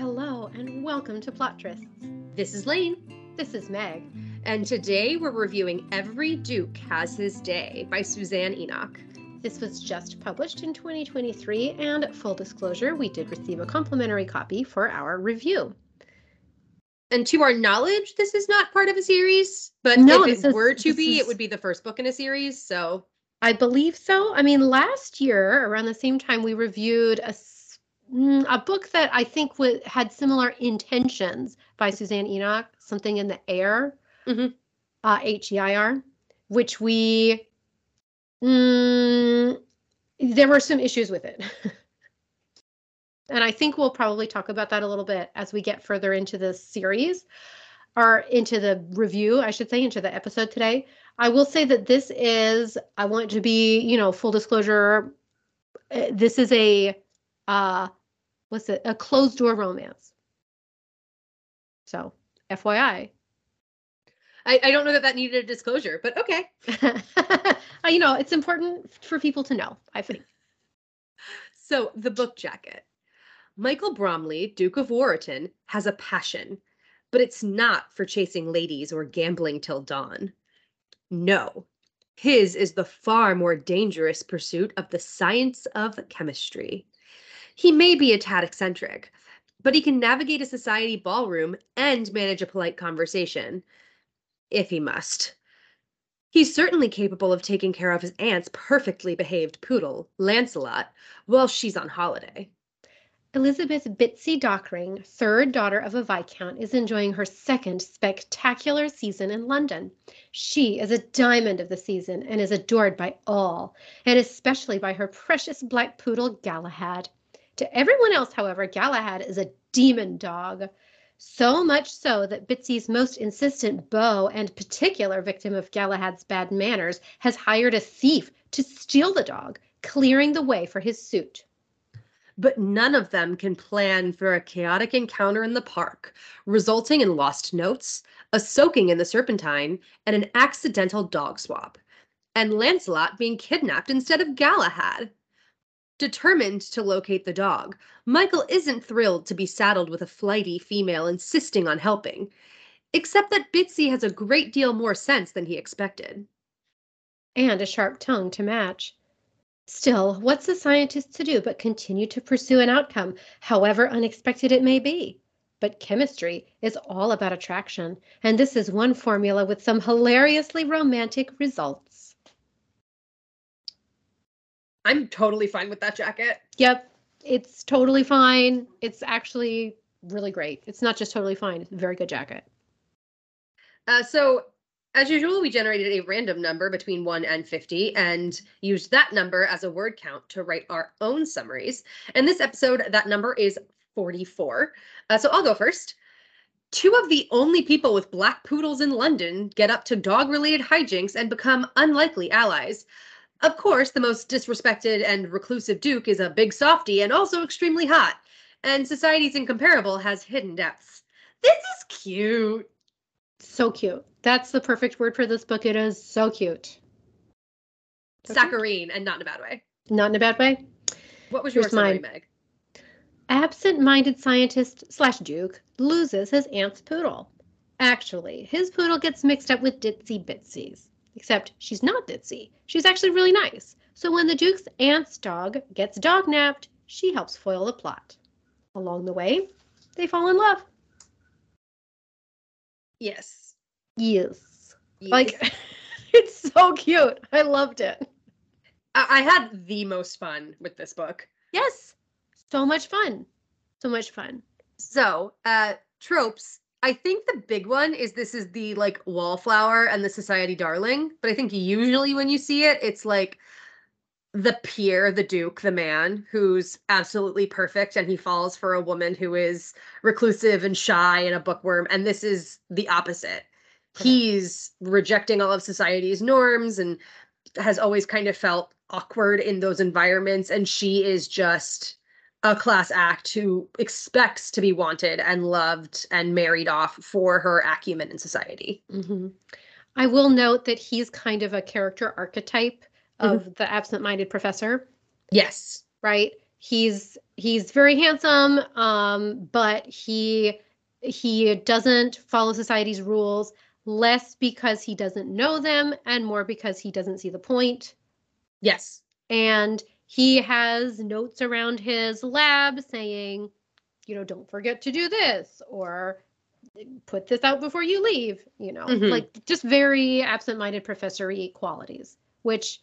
Hello and welcome to Plot Trysts. This is Lane, This is Meg. and today we're reviewing Every Duke Has His Day by Suzanne Enoch. This was just published in 2023, and full disclosure, we did receive a complimentary copy for our review. And to our knowledge, this is not part of a series, but No, if it is- were to be, is- it would be the first book in a series. So, I believe so. I mean, last year, around the same time, we reviewed a, mm, a book that I think wa- had similar intentions by Suzanne Enoch, Something in the Air, Mhm. uh, H E I R, which we, mm, there were some issues with it. and I think we'll probably talk about that a little bit as we get further into the series or into the review, I should say, into the episode today. I will say that this is, I want to be, you know, full disclosure, uh, this is a, uh, what's it, a closed door romance. So, FYI. I, I don't know that that needed a disclosure, but okay. Uh, you know, it's important for people to know, I think. So, the book jacket. Michael Bromley, Duke of Warrenton, has a passion, but it's not for chasing ladies or gambling till dawn. No, his is the far more dangerous pursuit of the science of chemistry. He may be a tad eccentric, but he can navigate a society ballroom and manage a polite conversation, if he must. He's certainly capable of taking care of his aunt's perfectly behaved poodle, Lancelot, while she's on holiday. Elizabeth Bitsy Dockring, third daughter of a Viscount, is enjoying her second spectacular season in London. She is a diamond of the season and is adored by all, and especially by her precious black poodle Galahad. To everyone else, however, Galahad is a demon dog. So much so that Bitsy's most insistent beau and particular victim of Galahad's bad manners has hired a thief to steal the dog, clearing the way for his suit. But none of them can plan for a chaotic encounter in the park, resulting in lost notes, a soaking in the Serpentine, and an accidental dog swap. And Lancelot being kidnapped instead of Galahad. Determined to locate the dog, Michael isn't thrilled to be saddled with a flighty female insisting on helping, except that Bitsy has a great deal more sense than he expected. and a sharp tongue to match. Still, what's a scientist to do but continue to pursue an outcome, however unexpected it may be? But chemistry is all about attraction, and this is one formula with some hilariously romantic results. I'm totally fine with that jacket. Yep, it's totally fine. It's actually really great. It's not just totally fine, it's a very good jacket. Uh, so, as usual, we generated a random number between 1 and 50 and used that number as a word count to write our own summaries. In this episode, that number is 44. Uh, so, I'll go first. Two of the only people with black poodles in London get up to dog related hijinks and become unlikely allies. Of course, the most disrespected and reclusive Duke is a big softy and also extremely hot, and society's incomparable has hidden depths. This is cute. So cute. That's the perfect word for this book. It is so cute. Saccharine and not in a bad way. Not in a bad way. What was your summary, mine. Meg? absent-minded scientist slash Duke loses his aunt's poodle. Actually, his poodle gets mixed up with Ditsy Bitsy's. Except she's not ditzy. She's actually really nice. So when the Duke's aunt's dog gets dog napped, she helps foil the plot. Along the way, they fall in love. Yes. Yes. Yes. Like, it's so cute. I loved it. I-, I had the most fun with this book. Yes. So much fun. So much fun. So, uh, tropes. I think the big one is this is the like wallflower and the society darling. But I think usually when you see it, it's like the peer, the duke, the man who's absolutely perfect and he falls for a woman who is reclusive and shy and a bookworm. And this is the opposite. Correct. He's rejecting all of society's norms and has always kind of felt awkward in those environments. And she is just a class act who expects to be wanted and loved and married off for her acumen in society. hmm I will note that he's kind of a character archetype of the absent-minded professor, Yes. right? he's he's very handsome, um, but he he doesn't follow society's rules less because he doesn't know them and more because he doesn't see the point. Yes. And he has notes around his lab saying, you know, don't forget to do this or put this out before you leave, you know, Mhm. like just very absent-minded professory qualities, which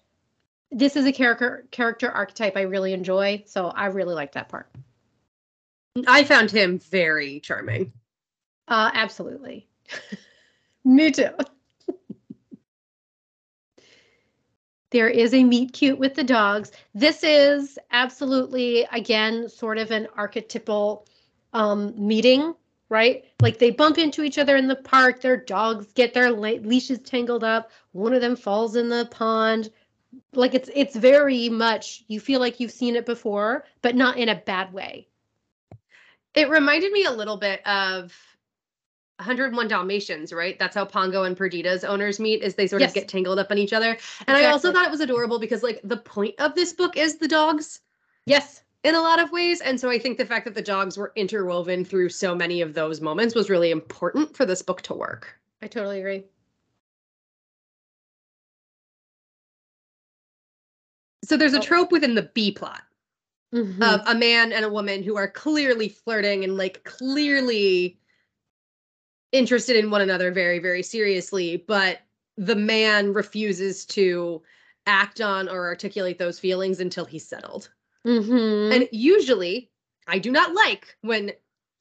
this is a character character archetype I really enjoy, so I really like that part. I found him very charming. Uh absolutely. Me too. There is a meet cute with the dogs. This is absolutely again sort of an archetypal um meeting, right? Like they bump into each other in the park, their dogs get their le- leashes tangled up, one of them falls in the pond. Like it's it's very much you feel like you've seen it before, but not in a bad way. It reminded me a little bit of 101 Dalmatians, right? That's how Pongo and Perdita's owners meet, is they sort Yes. of get tangled up in each other. And I also thought it was adorable because, like, the point of this book is the dogs Yes. in a lot of ways. And so I think the fact that the dogs were interwoven through so many of those moments was really important for this book to work. I totally agree. So there's a Oh. trope within the B plot Mhm. of a man and a woman who are clearly flirting and like clearly interested in one another very very seriously but the man refuses to act on or articulate those feelings until he's settled. Mhm. and usually i do not like when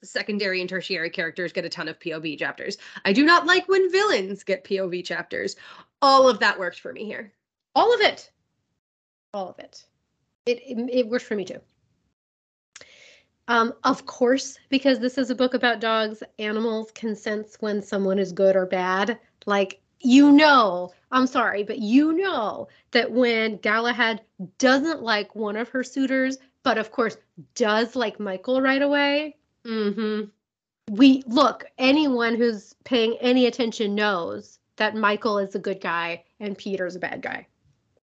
secondary and tertiary characters get a ton of pov chapters. I do not like when villains get pov chapters. All of that worked for me here. All of it. All of it. It it, it worked for me too um of course because this is a book about dogs animals can sense when someone is good or bad. Like you know i'm sorry but you know that when galahad doesn't like one of her suitors but of course does like michael right away mm-hmm we look anyone who's paying any attention knows that michael is a good guy and peter's a bad guy.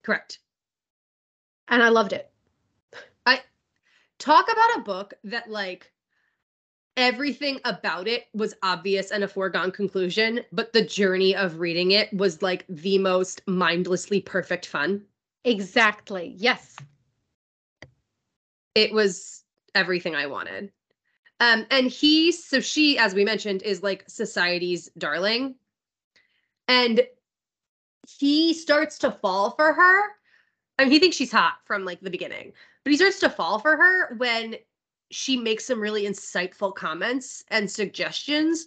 Correct. And i loved it talk about a book that like everything about it was obvious and a foregone conclusion but the journey of reading it was like the most mindlessly perfect fun? Exactly. Yes. it was everything i wanted. Um and he so she as we mentioned is like society's darling. And he starts to fall for her. I mean, he thinks she's hot from like the beginning, but he starts to fall for her when she makes some really insightful comments and suggestions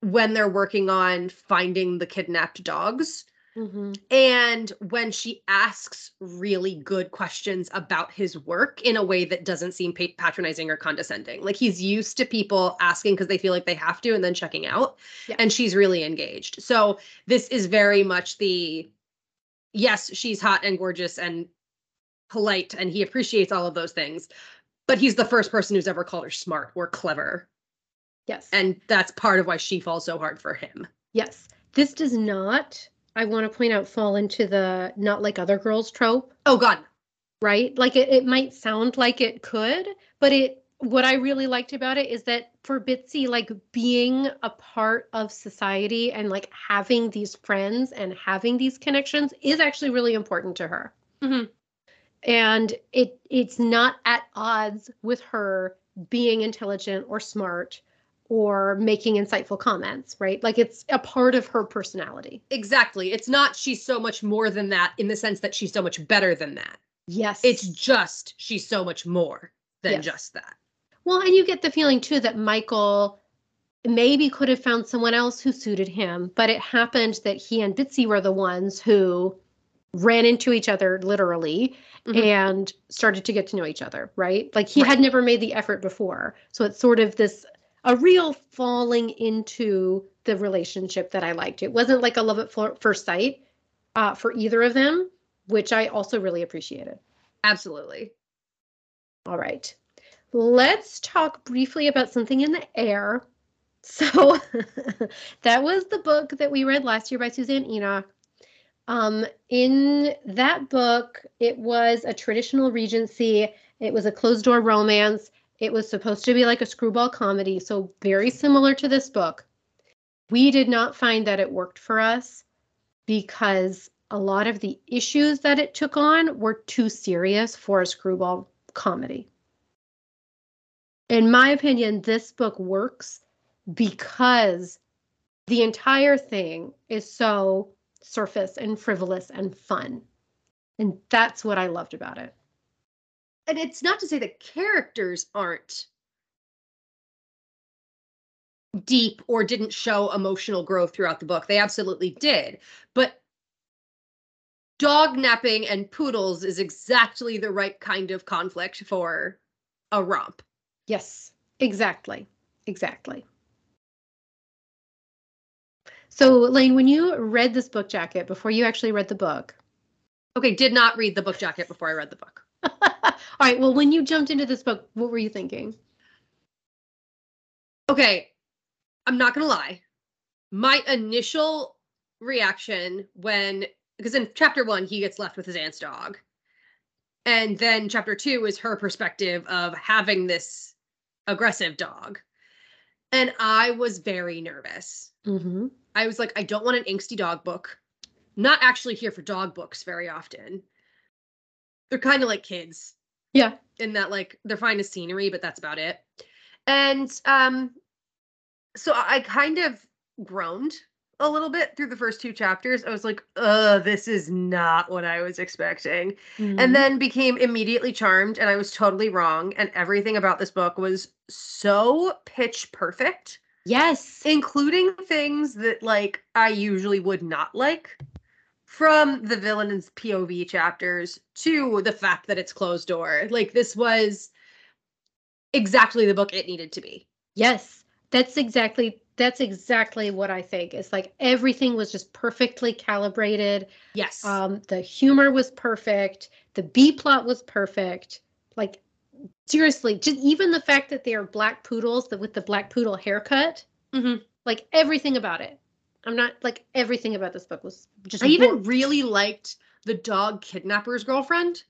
when they're working on finding the kidnapped dogs. Mm-hmm. And when she asks really good questions about his work in a way that doesn't seem patronizing or condescending. Like he's used to people asking because they feel like they have to and then checking out. Yeah. And she's really engaged. So this is very much the yes, she's hot and gorgeous and polite, and he appreciates all of those things. But he's the first person who's ever called her smart or clever. Yes. And that's part of why she falls so hard for him. yes. This does not, I want to point out, fall into the not like other girls trope, Oh, God. right? Like it, it might sound like it could, but it, what I really liked about it is that for Bitsy, like being a part of society and like having these friends and having these connections is actually really important to her. Mhm. And it it's not at odds with her being intelligent or smart or making insightful comments, right? Like it's a part of her personality. Exactly. It's not she's so much more than that in the sense that she's so much better than that. Yes. It's just she's so much more than Yes. just that. Well, and you get the feeling too that Michael maybe could have found someone else who suited him, but it happened that he and Bitsy were the ones who ran into each other literally Mhm. and started to get to know each other, right? Like he Right. had never made the effort before. So it's sort of this a real falling into the relationship that I liked. It wasn't like a love at first sight uh, for either of them, which I also really appreciated. Absolutely. All right. Let's talk briefly about something in the air. So that was the book that we read last year by Suzanne Enoch. Um, in that book, it was a traditional Regency, It was a closed door romance. It was supposed to be like a screwball comedy, so very similar to this book. We did not find that it worked for us because a lot of the issues that it took on were too serious for a screwball comedy. In my opinion, this book works because the entire thing is so surface and frivolous and fun. And that's what I loved about it. And it's not to say that characters aren't deep or didn't show emotional growth throughout the book. They absolutely did. But dog napping and poodles is exactly the right kind of conflict for a romp. Yes, exactly. Exactly. So, Lane, when you read this book jacket before you actually read the book, Okay, did not read the book jacket before I read the book. all right, well, when you jumped into this book, what were you thinking? Okay, I'm not gonna lie. My initial reaction when because in chapter one he gets left with his aunt's dog, and then chapter two is her perspective of having this aggressive dog, and I was very nervous. Mm-hmm. I was like, I don't want an angsty dog book. Not actually here for dog books very often. They're kind of like kids Yeah. in that like they're fine as scenery, but that's about it. And um so I I kind of groaned a little bit through the first two chapters. I was like, uh, this is not what I was expecting. Mm-hmm. And then became immediately charmed, and I was totally wrong. And everything about this book was so pitch perfect, yes. including things that like I usually would not like. From the villain's POV chapters to the fact that it's closed door. Like this was exactly the book it needed to be. Yes. That's exactly that's exactly what I think. It's like everything was just perfectly calibrated. Yes. Um, the humor was perfect. The B plot was perfect. Like seriously, just even the fact that they are black poodles that with the black poodle haircut, Mhm. like everything about it. I'm not like everything about this book was just I even really liked the dog kidnapper's girlfriend,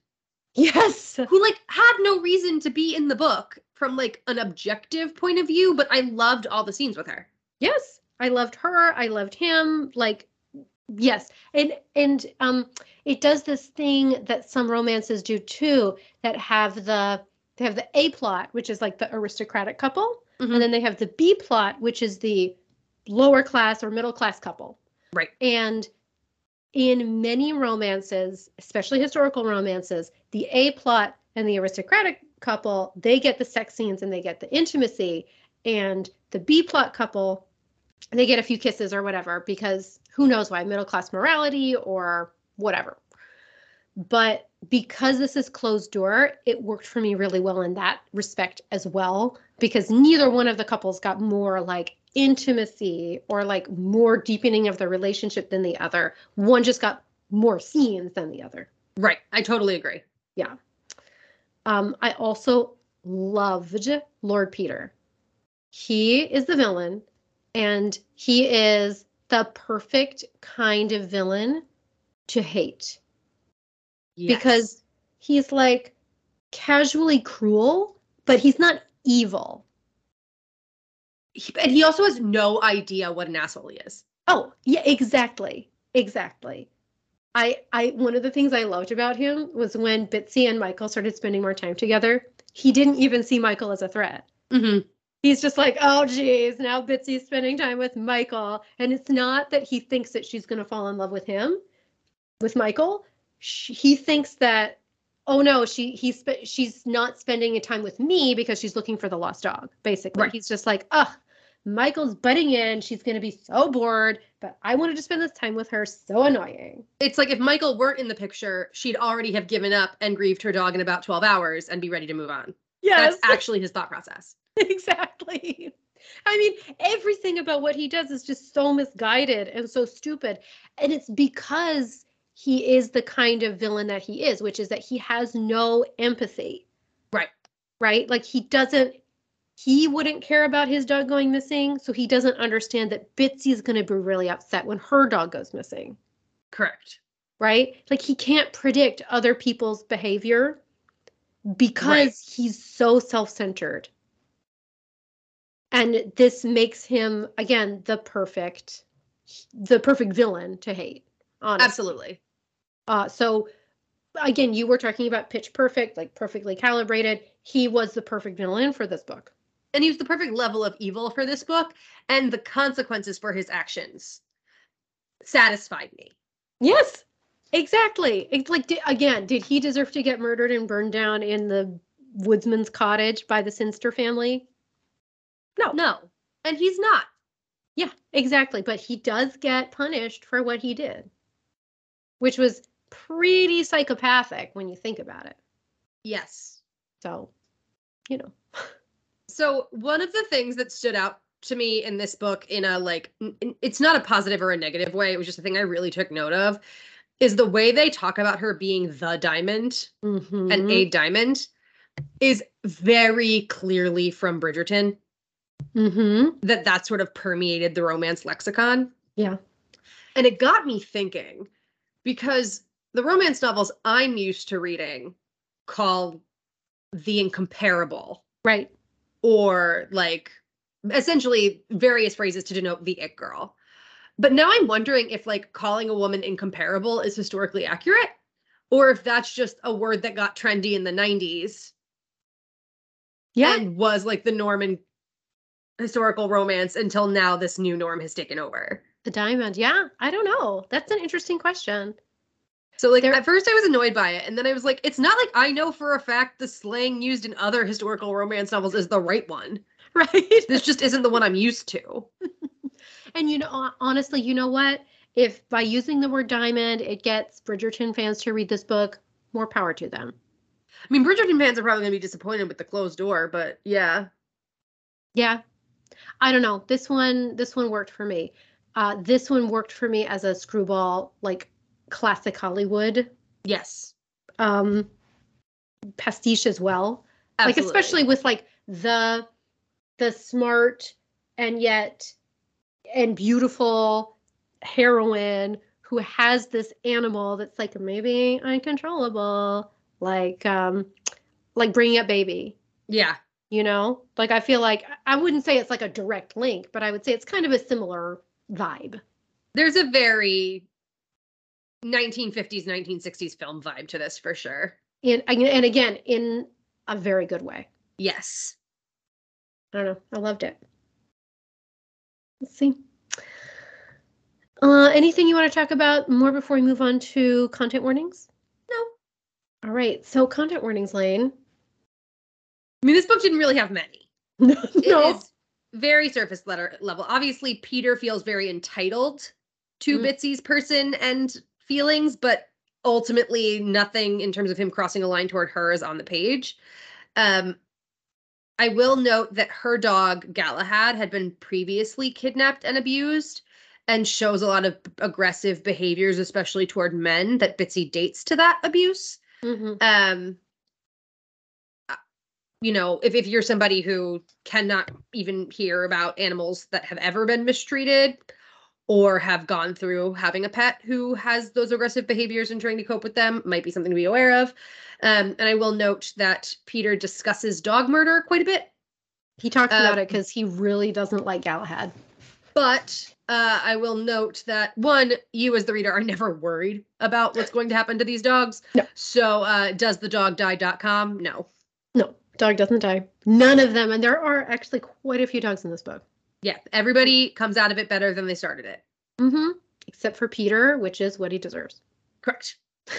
yes. who like had no reason to be in the book from like an objective point of view, but I loved all the scenes with her. Yes, I loved her. I loved him. Like, yes, and and um, it does this thing that some romances do too, that have the they have the A plot, which is like the aristocratic couple, Mhm. and then they have the B plot, which is the lower class or middle class couple. Right. And in many romances, especially historical romances, the A plot and the aristocratic couple, they get the sex scenes and they get the intimacy. And the B plot couple, they get a few kisses or whatever, because who knows why, middle class morality or whatever. But because this is closed door, it worked for me really well in that respect as well, because neither one of the couples got more like intimacy or like more deepening of the relationship than the other. One just got more scenes than the other. Right. I totally agree. Yeah. Um, I also loved Lord Peter. He is the villain, and he is the perfect kind of villain to hate because he's like casually cruel, but he's not evil. He- and he also has no idea what an asshole he is. Oh, yeah, exactly. Exactly. I I one of the things I loved about him was when Bitsy and Michael started spending more time together. He didn't even see Michael as a threat. Mm-hmm. He's just like, oh geez, now Bitsy's spending time with Michael. And it's not that he thinks that she's gonna fall in love with him, with Michael. Sh he thinks that, oh no, she he's spe- she's not spending time with me because she's looking for the lost dog. Basically, Right. he's just like, ugh, Michael's butting in. She's gonna be so bored, but I wanted to spend this time with her. So annoying. It's like if Michael weren't in the picture, she'd already have given up and grieved her dog in about 12 hours and be ready to move on. Yes, That's actually his thought process. exactly. I mean, everything about what he does is just so misguided and so stupid. And it's because he is the kind of villain that he is, which is that he has no empathy. Right. Right? Like he doesn't he wouldn't care about his dog going missing, so he doesn't understand that Bitsy is going to be really upset when her dog goes missing, Correct. right? Like he can't predict other people's behavior. because Right. he's so self-centered. And this makes him again the perfect the perfect villain to hate. Honestly. Absolutely. Uh so again, you were talking about pitch perfect, like perfectly calibrated. He was the perfect villain for this book. And he was the perfect level of evil for this book, and the consequences for his actions satisfied me. Yes. Exactly. It's like di- again, did he deserve to get murdered and burned down in the woodsman's cottage by the Sinster family? No. No. And he's not. Yeah, exactly. But he does get punished for what he did, which was pretty psychopathic when you think about it. Yes. So, you know, So, one of the things that stood out to me in this book in a like it's not a positive or a negative way, it was just a thing I really took note of is the way they talk about her being the diamond and mhm, a diamond is very clearly from Bridgerton mhm, that that sort of permeated the romance lexicon. yeah, And it got me thinking because the romance novels I'm used to reading call the incomparable. Right, or like essentially various phrases to denote the it girl. But now I'm wondering if like calling a woman incomparable is historically accurate or if that's just a word that got trendy in the 90s yeah, and was like the norm in historical romance until now this new norm has taken over. the diamond. Yeah, I don't know. That's an interesting question. So like There- at first I was annoyed by it and then I was like it's not like I know for a fact the slang used in other historical romance novels is the right one. Right. This just isn't the one I'm used to. And you know, honestly, you know what? If by using the word diamond, it gets Bridgerton fans to read this book, more power to them. I mean Bridgerton fans are probably going to be disappointed with the closed door, but yeah. Yeah. I don't know. This one this one worked for me. Uh this one worked for me as a screwball like classic Hollywood Yes. um pastiche as well. Like especially with like the the smart and yet and beautiful heroine who has this animal that's like maybe uncontrollable like um like bringing up baby Yeah. You know? Like i feel like i wouldn't say it's like a direct link but i would say it's kind of a similar vibe. There's a very 1950s 1960s film vibe to this for sure. and and again in a very good way. Yes. i don't know. I loved it. Let's see. Uh anything you want to talk about more before we move on to content warnings? No. all right. So content warnings lane I mean this book didn't really have many. no It is very surface letter level. Obviously, Peter feels very entitled to Mm. Bitsy's person and feelings, but ultimately nothing in terms of him crossing a line toward her is on the page. Um, I will note that her dog Galahad had been previously kidnapped and abused and shows a lot of aggressive behaviors, especially toward men that Bitsy dates to that abuse Mhm. um you know if, if you're somebody who cannot even hear about animals that have ever been mistreated or have gone through having a pet who has those aggressive behaviors and trying to cope with them might be something to be aware of um, and i will note that peter discusses dog murder quite a bit he talks about it because he really doesn't like galahad but uh, I will note that one, you as the reader are never worried about what's going to happen to these dogs. No. So, uh, does the dog die.com? No. no dog doesn't die none of them and there are actually quite a few dogs in this book Yeah, everybody comes out of it better than they started it. mm-hmm. except for peter which is what he deserves Correct.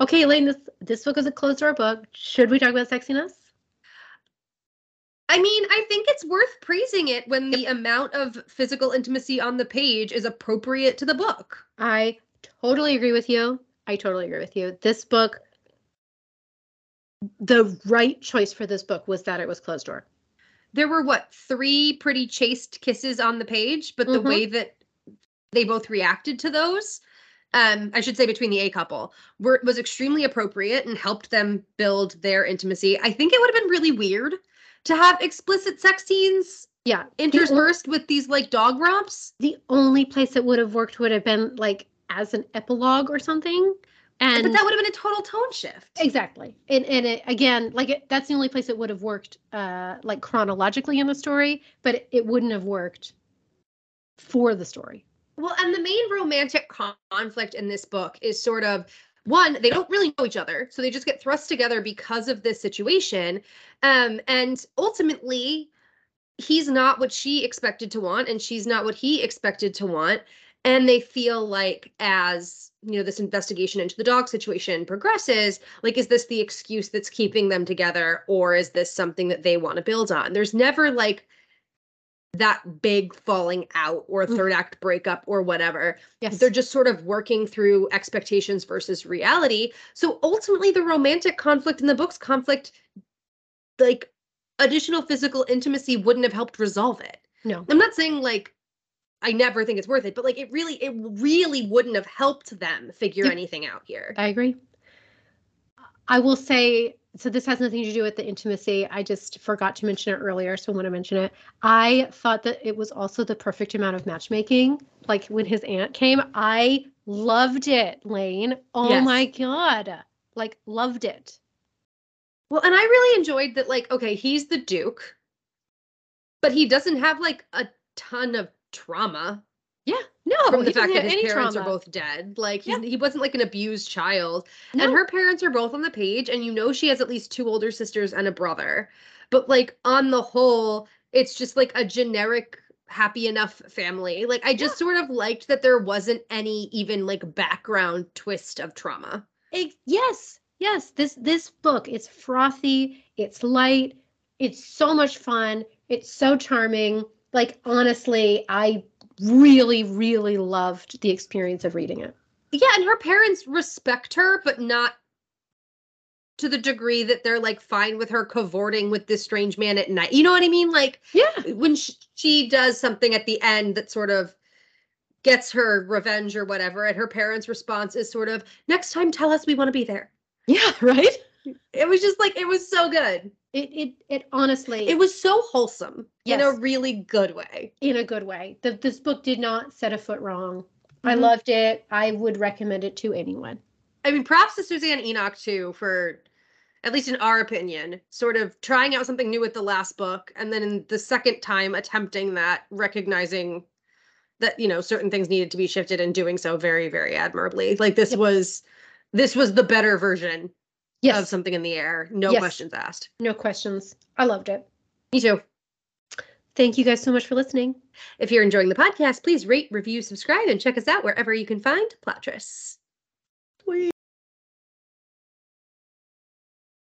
Okay, Elaine, this this book is a closed door book. Should we talk about sexiness? I mean, I think it's worth praising it when the amount of physical intimacy on the page is appropriate to the book. I totally agree with you. I totally agree with you. This book, the right choice for this book was that it was closed door. There were what, three pretty chaste kisses on the page, but the Mhm. way that they both reacted to those, um, I should say between the A couple, were was extremely appropriate and helped them build their intimacy. I think it would have been really weird to have explicit sex scenes Yeah. the interspersed with these like dog romps. The only place it would have worked would have been like as an epilogue or something. And but that would have been a total tone shift. Exactly. And and it, again, like it, that's the only place it would have worked uh like chronologically in the story, but it, it wouldn't have worked for the story. Well, and the main romantic conflict in this book is sort of one, they don't really know each other, so they just get thrust together because of this situation. Um, and ultimately, he's not what she expected to want, and she's not what he expected to want. And they feel like as you know, this investigation into the dog situation progresses, like, is this the excuse that's keeping them together, or is this something that they want to build on? There's never like that big falling out or Mm. third act breakup or whatever. Yes. They're just sort of working through expectations versus reality. So ultimately, the romantic conflict in the book's conflict, like additional physical intimacy, wouldn't have helped resolve it. no. I'm not saying like I never think it's worth it, but like it really, it really wouldn't have helped them figure Yep. anything out here. I agree. I will say so this has nothing to do with the intimacy. I just forgot to mention it earlier, so I want to mention it. I thought that it was also the perfect amount of matchmaking. Like when his aunt came, I loved it, Lane. Oh Yes. my god. Like loved it. Well, and I really enjoyed that, like, okay, he's the Duke, but he doesn't have like a ton of trauma Yeah. No, from the fact that his parents trauma. are both dead. Like, Yeah. he wasn't like an abused child. No. And her parents are both on the page, and you know she has at least two older sisters and a brother. But like on the whole, it's just like a generic happy enough family. Like I just sort of liked that there wasn't any even like background twist of trauma. Ex- yes, yes. This this book it's frothy, it's light, it's so much fun, it's so charming. Like honestly, I really, really loved the experience of reading it. Yeah, and her parents respect her, but not to the degree that they're like fine with her cavorting with this strange man at night. You know what I mean? Like Yeah. when she, she does something at the end that sort of gets her revenge or whatever, and her parents' response is sort of, next time tell us we want to be there. Yeah, right? It was just like it was so good. It it it honestly It was so wholesome in a really good way. in a good way. The, this book did not set a foot wrong. I Mhm. loved it. I would recommend it to anyone. I mean, props to Suzanne Enoch too for, at least in our opinion, sort of trying out something new with the last book, and then in the second time attempting that, recognizing that you know certain things needed to be shifted and doing so very, very admirably. Like this Yep. was, this was the better version Yes. of something in the air. No Yes. questions asked. no questions. I loved it. Me too. Thank you guys so much for listening. If you're enjoying the podcast, please rate, review, subscribe, and check us out wherever you can find Plot Trysts.